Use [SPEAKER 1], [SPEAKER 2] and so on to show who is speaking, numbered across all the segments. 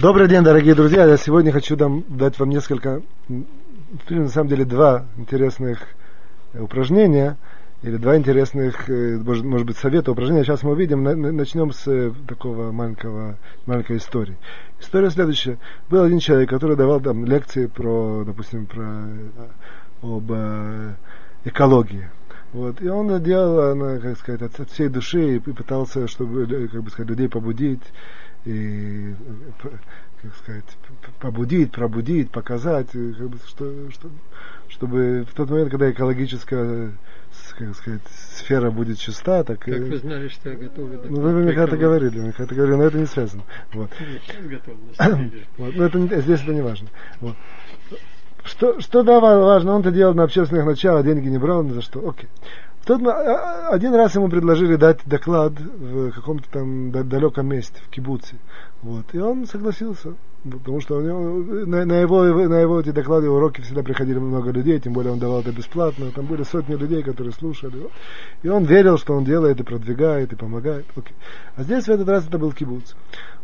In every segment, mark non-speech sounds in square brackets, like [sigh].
[SPEAKER 1] Добрый день, дорогие друзья. Я сегодня хочу дать вам несколько, на самом деле, два интересных э, упражнения или два интересных, э, может, быть, совета, упражнения. Сейчас мы увидим. Начнем с э, такого маленького, маленькой истории. История следующая. Был один человек, который давал там лекции про, допустим, про об экологии. Вот. И он делал, она, как сказать, от всей души и пытался, чтобы, как бы сказать, людей побудить и, как сказать, побудить, пробудить, показать, как бы, что, что, чтобы в тот момент, когда экологическая как сказать, сфера будет чиста, так...
[SPEAKER 2] Как вы знали, что я готов
[SPEAKER 1] Ну, вы мне когда-то говорили, мы когда-то говорили, но это не связано. Вот. [coughs] вот. Но это, здесь это не важно. Вот. Что, что да, важно, он это делал на общественных началах, деньги не брал ни за что. Окей. Тот, а, а, один раз ему предложили дать доклад в каком-то там далеком месте, в Кибуце. Вот. И он согласился, потому что у него, на, на, его, на его эти доклады, уроки всегда приходили много людей, тем более он давал это бесплатно. Там были сотни людей, которые слушали. И он верил, что он делает и продвигает, и помогает. Окей. А здесь в этот раз это был кибуц.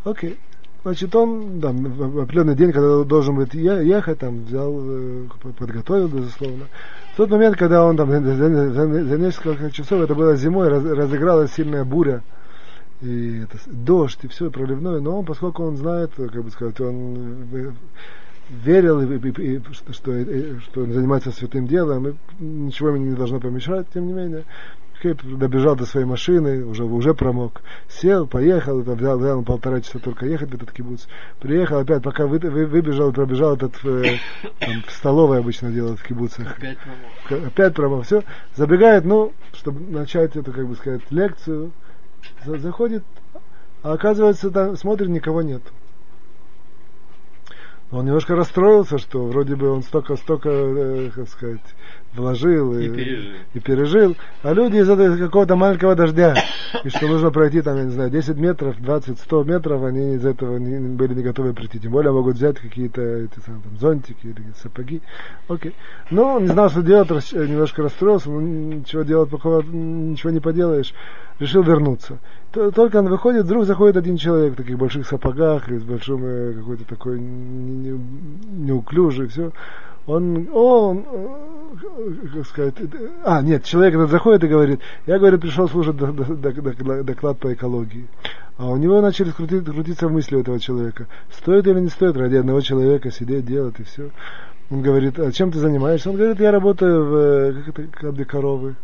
[SPEAKER 1] Окей. Значит, он да, в определенный день, когда должен быть ехать, там взял, э, подготовил, безусловно. В тот момент, когда он там за, несколько часов, это было зимой, раз, разыгралась сильная буря, и это, дождь, и все проливное, но он, поскольку он знает, как бы сказать, он э, верил, и, и, что, и, что он занимается святым делом, и ничего ему не должно помешать, тем не менее, добежал до своей машины, уже, уже промок, сел, поехал, это взял, взял полтора часа только ехать в этот кибуц, приехал опять, пока вы, вы, выбежал, пробежал этот, э, там, в столовой обычно делают в кибуцах.
[SPEAKER 2] Опять промок.
[SPEAKER 1] Опять промок, все, забегает, ну, чтобы начать эту, как бы сказать, лекцию, заходит, а оказывается, там смотрит, никого нет. Он немножко расстроился, что вроде бы он столько, столько, э, как сказать, вложил
[SPEAKER 2] и, и, пережил.
[SPEAKER 1] и пережил, а люди из этого какого-то маленького дождя, и что нужно пройти там, я не знаю, 10 метров, 20, 100 метров, они из этого не, были не готовы прийти, тем более могут взять какие-то эти, там, зонтики или сапоги, окей. Но он не знал, что делать, немножко расстроился, но ничего делать плохого, ничего не поделаешь, решил вернуться. Только он выходит, вдруг заходит один человек в таких больших сапогах, и с большим э, какой-то такой неуклюжий, все он, он, как сказать, а, нет, человек заходит и говорит, я, говорит, пришел слушать доклад по экологии. А у него начали крутить, крутиться мысли у этого человека. Стоит или не стоит ради одного человека сидеть, делать и все. Он говорит, а чем ты занимаешься? Он говорит, я работаю в, э, как это, как коровы.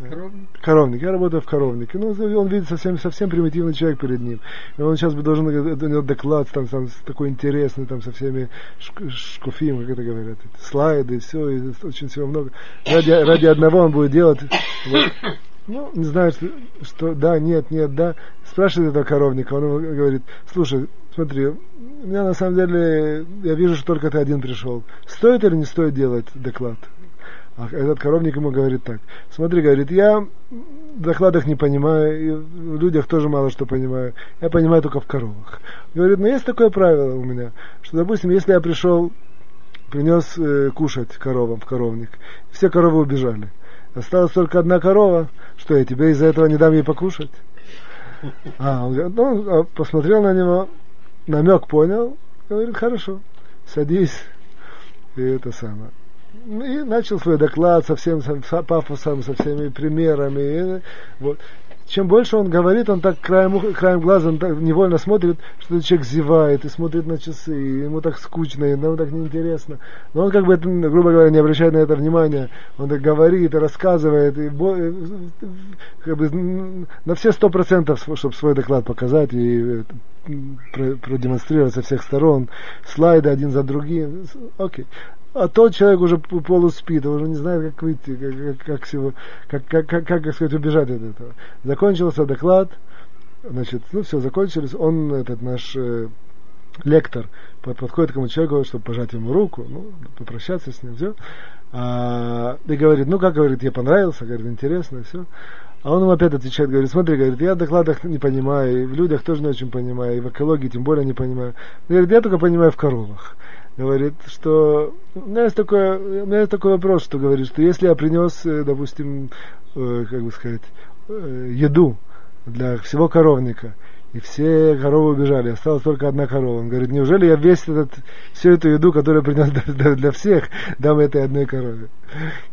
[SPEAKER 2] Коровник?
[SPEAKER 1] Коровник. Я работаю в коровнике. Ну, он видит совсем, совсем примитивный человек перед ним. И он сейчас бы должен у доклад там, там такой интересный, там со всеми шкуфим, как это говорят, слайды, все, и очень всего много. Ради, ради одного он будет делать. Вот. Ну, не знаю, что, что да, нет, нет, да. Спрашивает этого коровника, он говорит, слушай, смотри, у меня на самом деле, я вижу, что только ты один пришел. Стоит или не стоит делать доклад? А этот коровник ему говорит так. Смотри, говорит, я в докладах не понимаю, и в людях тоже мало что понимаю. Я понимаю только в коровах. Говорит, ну есть такое правило у меня, что, допустим, если я пришел, принес э, кушать коровам в коровник, все коровы убежали. Осталась только одна корова, что я тебе из-за этого не дам ей покушать? А, он говорит, ну, посмотрел на него, намек понял, говорит, хорошо, садись. И это самое и начал свой доклад со всем со пафосом, со всеми примерами. И, вот. Чем больше он говорит, он так краем, краем глаза он так невольно смотрит, что человек зевает и смотрит на часы, и ему так скучно, и ему так неинтересно. Но он как бы, грубо говоря, не обращает на это внимания. Он так говорит и рассказывает, и как бы на все сто процентов, чтобы свой доклад показать и продемонстрировать со всех сторон, слайды один за другим. Окей. А тот человек уже полуспит, уже не знает, как выйти, как, как, как, всего, как, как, как, как сказать, убежать от этого. Закончился доклад, значит, ну все, закончились. Он, этот наш э, лектор, подходит к этому человеку, чтобы пожать ему руку, ну, попрощаться с ним, все. А, и говорит, ну как, говорит, я понравился, говорит, интересно, все. А он ему опять отвечает, говорит, смотри, говорит, я в докладах не понимаю, и в людях тоже не очень понимаю, и в экологии тем более не понимаю. Говорит, я только понимаю в коровах говорит, что у меня есть такой, у меня есть такой вопрос, что говорит, что если я принес, э, допустим, э, как бы сказать, э, еду для всего коровника, и все коровы убежали, осталась только одна корова. Он говорит, неужели я весь этот, всю эту еду, которую принес для, всех, дам этой одной корове?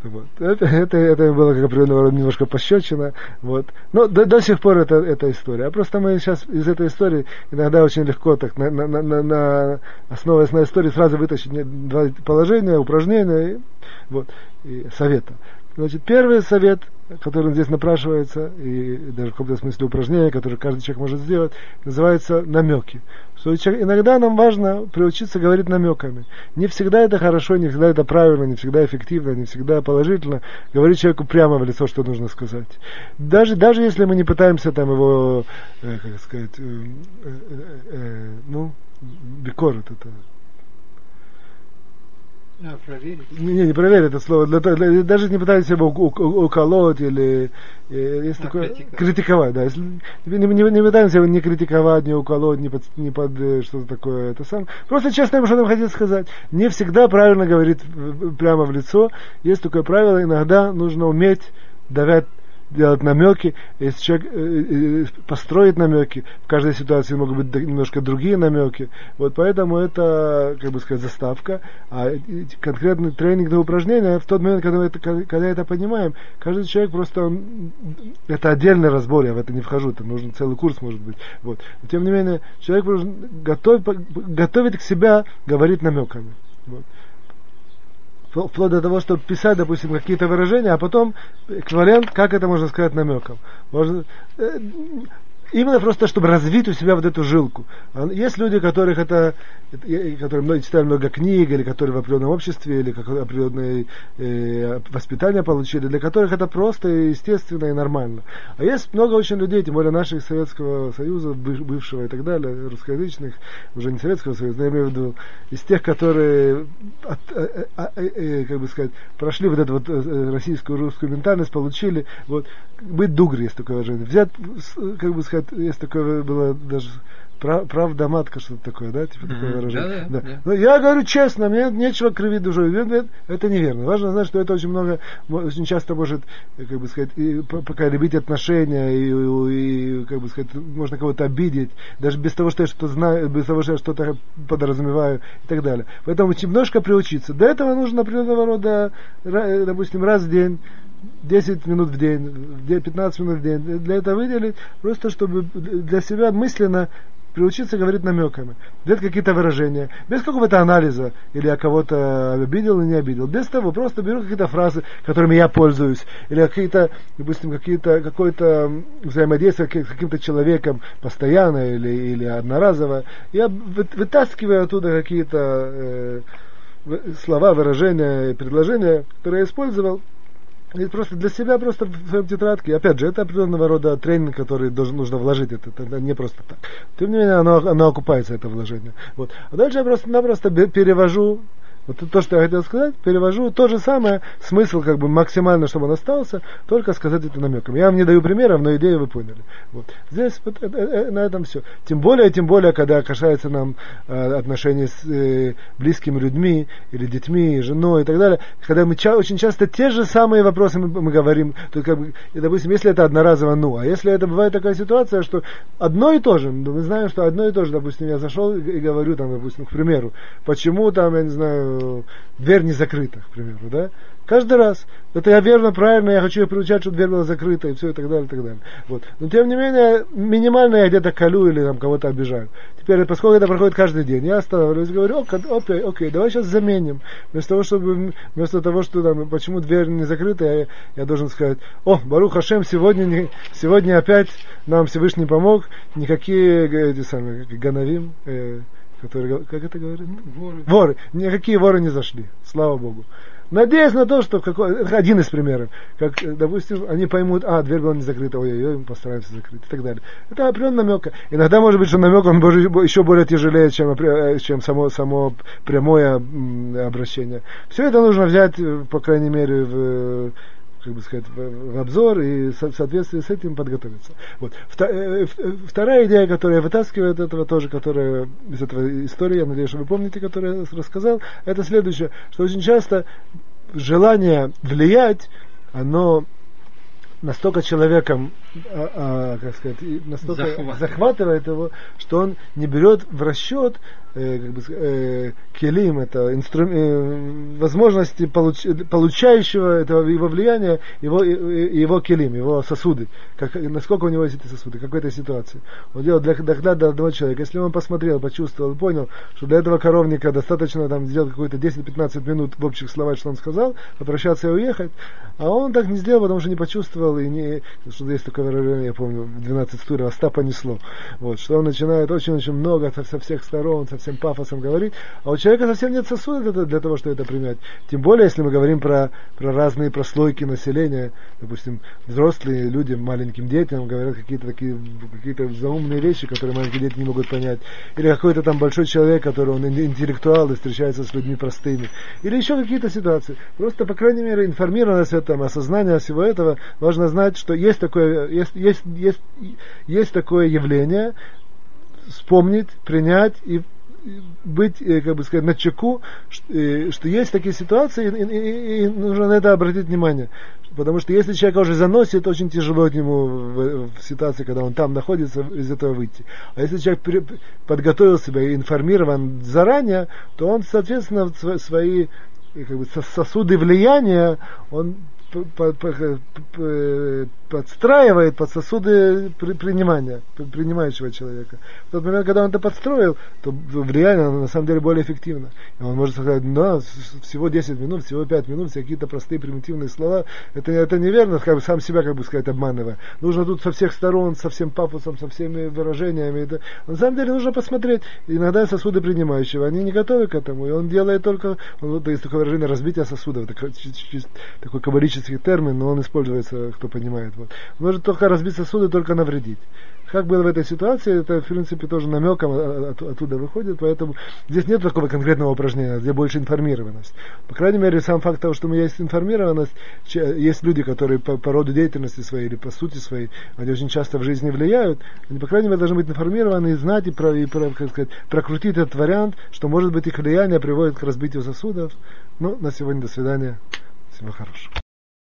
[SPEAKER 1] Вот. Это, это, это было как определенного рода немножко пощечина. Вот. Но до, до сих пор это, эта история. А просто мы сейчас из этой истории иногда очень легко, так, на, на, на, на, основываясь на истории, сразу вытащить два положения, упражнения и, вот, и совета. Значит, первый совет, который здесь напрашивается, и даже в каком-то смысле упражнение, которое каждый человек может сделать, называется намеки. Что иногда нам важно приучиться говорить намеками. Не всегда это хорошо, не всегда это правильно, не всегда эффективно, не всегда положительно говорить человеку прямо в лицо, что нужно сказать. Даже, даже если мы не пытаемся там его, э, как сказать, э, э, э, ну, бикорот это
[SPEAKER 2] а, проверить?
[SPEAKER 1] Не, не проверить это слово. Для, для, даже не пытайтесь его уколоть или э, есть а, такое, критиковать. критиковать, да. Если, не, не, не пытаемся его не критиковать, не уколоть, не под, не под э, что-то такое. Это сам. Просто честно, что нам хотят сказать. Не всегда правильно говорить прямо в лицо. Есть такое правило, иногда нужно уметь давать делать намеки, если человек э, э, построит намеки, в каждой ситуации могут быть немножко другие намеки. Вот поэтому это, как бы сказать, заставка. А конкретный тренинг на упражнения, в тот момент, когда мы это, когда это понимаем, каждый человек просто, он, это отдельный разбор, я в это не вхожу, это нужен целый курс, может быть. Вот. Но, тем не менее, человек готов, готовит к себя говорить намеками. Вот вплоть до того, чтобы писать, допустим, какие-то выражения, а потом эквивалент, как это можно сказать намеком. Можно, э, именно просто, чтобы развить у себя вот эту жилку. А есть люди, которых это, которые много, читали много книг, или которые в определенном обществе, или какое определенное э, воспитание получили, для которых это просто естественно и нормально. А есть много очень людей, тем более наших Советского Союза, бывшего и так далее, русскоязычных, уже не Советского Союза, но я имею в виду из тех, которые, от, э, э, э, как бы сказать, прошли вот эту вот российскую русскую ментальность, получили, вот, быть дугри, есть такое выражение, взять, как бы сказать, это, есть такое было даже правда матка, что-то такое, да, типа такое выражение. Да, да, да. Но я говорю честно, мне нечего кривить душой. Это неверно. Важно знать, что это очень много, очень часто может, как бы сказать, и, пока любить отношения, и, и, как бы сказать, можно кого-то обидеть, даже без того, что я что-то знаю, без того, что я что-то подразумеваю и так далее. Поэтому немножко приучиться. До этого нужно определенного рода, допустим, раз в день 10 минут в день, 15 минут в день, для этого выделить, просто чтобы для себя мысленно приучиться говорить намеками, без какие-то выражения, без какого-то анализа, или я кого-то обидел или не обидел, без того, просто беру какие-то фразы, которыми я пользуюсь, или какие-то, допустим, какие-то, какое-то взаимодействие с каким-то человеком постоянно или, или одноразово, я вытаскиваю оттуда какие-то э, слова, выражения, предложения, которые я использовал, и просто для себя просто в своем тетрадке. Опять же, это определенного рода тренинг, который должен, нужно вложить. Это, это не просто так. Тем не менее, оно, оно окупается, это вложение. Вот. А дальше я просто-напросто перевожу вот то, что я хотел сказать, перевожу то же самое, смысл как бы максимально, чтобы он остался, только сказать это намеком. Я вам не даю примеров, но идею вы поняли. Вот. Здесь вот, э, э, на этом все. Тем более, тем более, когда касается нам э, отношений с э, близкими людьми, или детьми, женой и так далее, когда мы ча- очень часто те же самые вопросы мы, мы говорим, то как бы, допустим, если это одноразово, ну, а если это бывает такая ситуация, что одно и то же, мы знаем, что одно и то же, допустим, я зашел и говорю, там, допустим, к примеру, почему там, я не знаю, дверь не закрыта, к примеру, да? Каждый раз. Это я верно, правильно, я хочу ее приучать, чтобы дверь была закрыта, и все, и так далее, и так далее. Вот. Но тем не менее, минимально я где-то колю или там кого-то обижаю. Теперь, поскольку это проходит каждый день, я останавливаюсь говорю, окей, окей, давай сейчас заменим. Вместо того, чтобы, вместо того, что там, почему дверь не закрыта, я, я должен сказать, о, Барух Хашем, сегодня, не, сегодня опять нам Всевышний помог, никакие эти самые, гановим, э, которые, как это говорят? Воры. Воры. Никакие воры не зашли, слава Богу. Надеюсь на то, что какой, один из примеров, как, допустим, они поймут, а, дверь была не закрыта, ой-ой-ой, мы постараемся закрыть и так далее. Это определенный намек. Иногда может быть, что намек он еще более тяжелее, чем, чем само, само прямое обращение. Все это нужно взять, по крайней мере, в как бы сказать, в, обзор и в соответствии с этим подготовиться. Вот. Э, вторая идея, которую я вытаскиваю от этого тоже, которая из этого истории, я надеюсь, вы помните, которую я рассказал, это следующее, что очень часто желание влиять, оно настолько человеком а, а, как сказать, настолько
[SPEAKER 2] Захватывает.
[SPEAKER 1] захватывает его, что он не берет в расчет э, как бы, э, келим, это инстру, э, возможности получ, получающего этого его влияния, его, его келим, его сосуды, как, насколько у него есть эти сосуды, как в этой ситуации. Он делал для дохода до одного человека. Если он посмотрел, почувствовал, понял, что для этого коровника достаточно там сделать какой-то 10-15 минут в общих словах, что он сказал, попрощаться и уехать, а он так не сделал, потому что не почувствовал, и не, что есть такое выражение, я помню, в 12 стульев, Оста понесло. Вот, что он начинает очень-очень много со, всех сторон, со всем пафосом говорить, а у человека совсем нет сосудов для, для того, чтобы это принять. Тем более, если мы говорим про, про разные прослойки населения, допустим, взрослые люди маленьким детям говорят какие-то такие какие-то заумные вещи, которые маленькие дети не могут понять. Или какой-то там большой человек, который он интеллектуал и встречается с людьми простыми. Или еще какие-то ситуации. Просто, по крайней мере, информированность этом, осознание всего этого, важно знать, что есть такое, есть, есть, есть, есть такое явление, вспомнить, принять и быть, э, как бы сказать, на чеку, э, что есть такие ситуации, и, и, и нужно на это обратить внимание. Потому что если человека уже заносит, очень тяжело ему в, в ситуации, когда он там находится, из этого выйти. А если человек при, подготовил себя и информирован заранее, то он, соответственно, свои как бы, сосуды влияния, он подстраивает под сосуды принимания, принимающего человека. В тот момент, когда он это подстроил, то влияние на самом деле более эффективно. И он может сказать, да, всего 10 минут, всего 5 минут, все какие-то простые примитивные слова. Это, это неверно, как бы сам себя, как бы сказать, обманывая. Нужно тут со всех сторон, со всем пафосом, со всеми выражениями. Это, на самом деле нужно посмотреть. Иногда сосуды принимающего, они не готовы к этому. И он делает только, вот есть такое выражение, разбитие сосудов. Такой, такой каббалический термин, но он используется, кто понимает. Вот. Может только разбить сосуды, только навредить. Как было в этой ситуации, это, в принципе, тоже намеком от, оттуда выходит, поэтому здесь нет такого конкретного упражнения, где больше информированность. По крайней мере, сам факт того, что у меня есть информированность, есть люди, которые по, по роду деятельности своей или по сути своей, они очень часто в жизни влияют, они, по крайней мере, должны быть информированы и знать, и, про, и про, как сказать, прокрутить этот вариант, что, может быть, их влияние приводит к разбитию сосудов. Ну, на сегодня до свидания. Всего хорошего.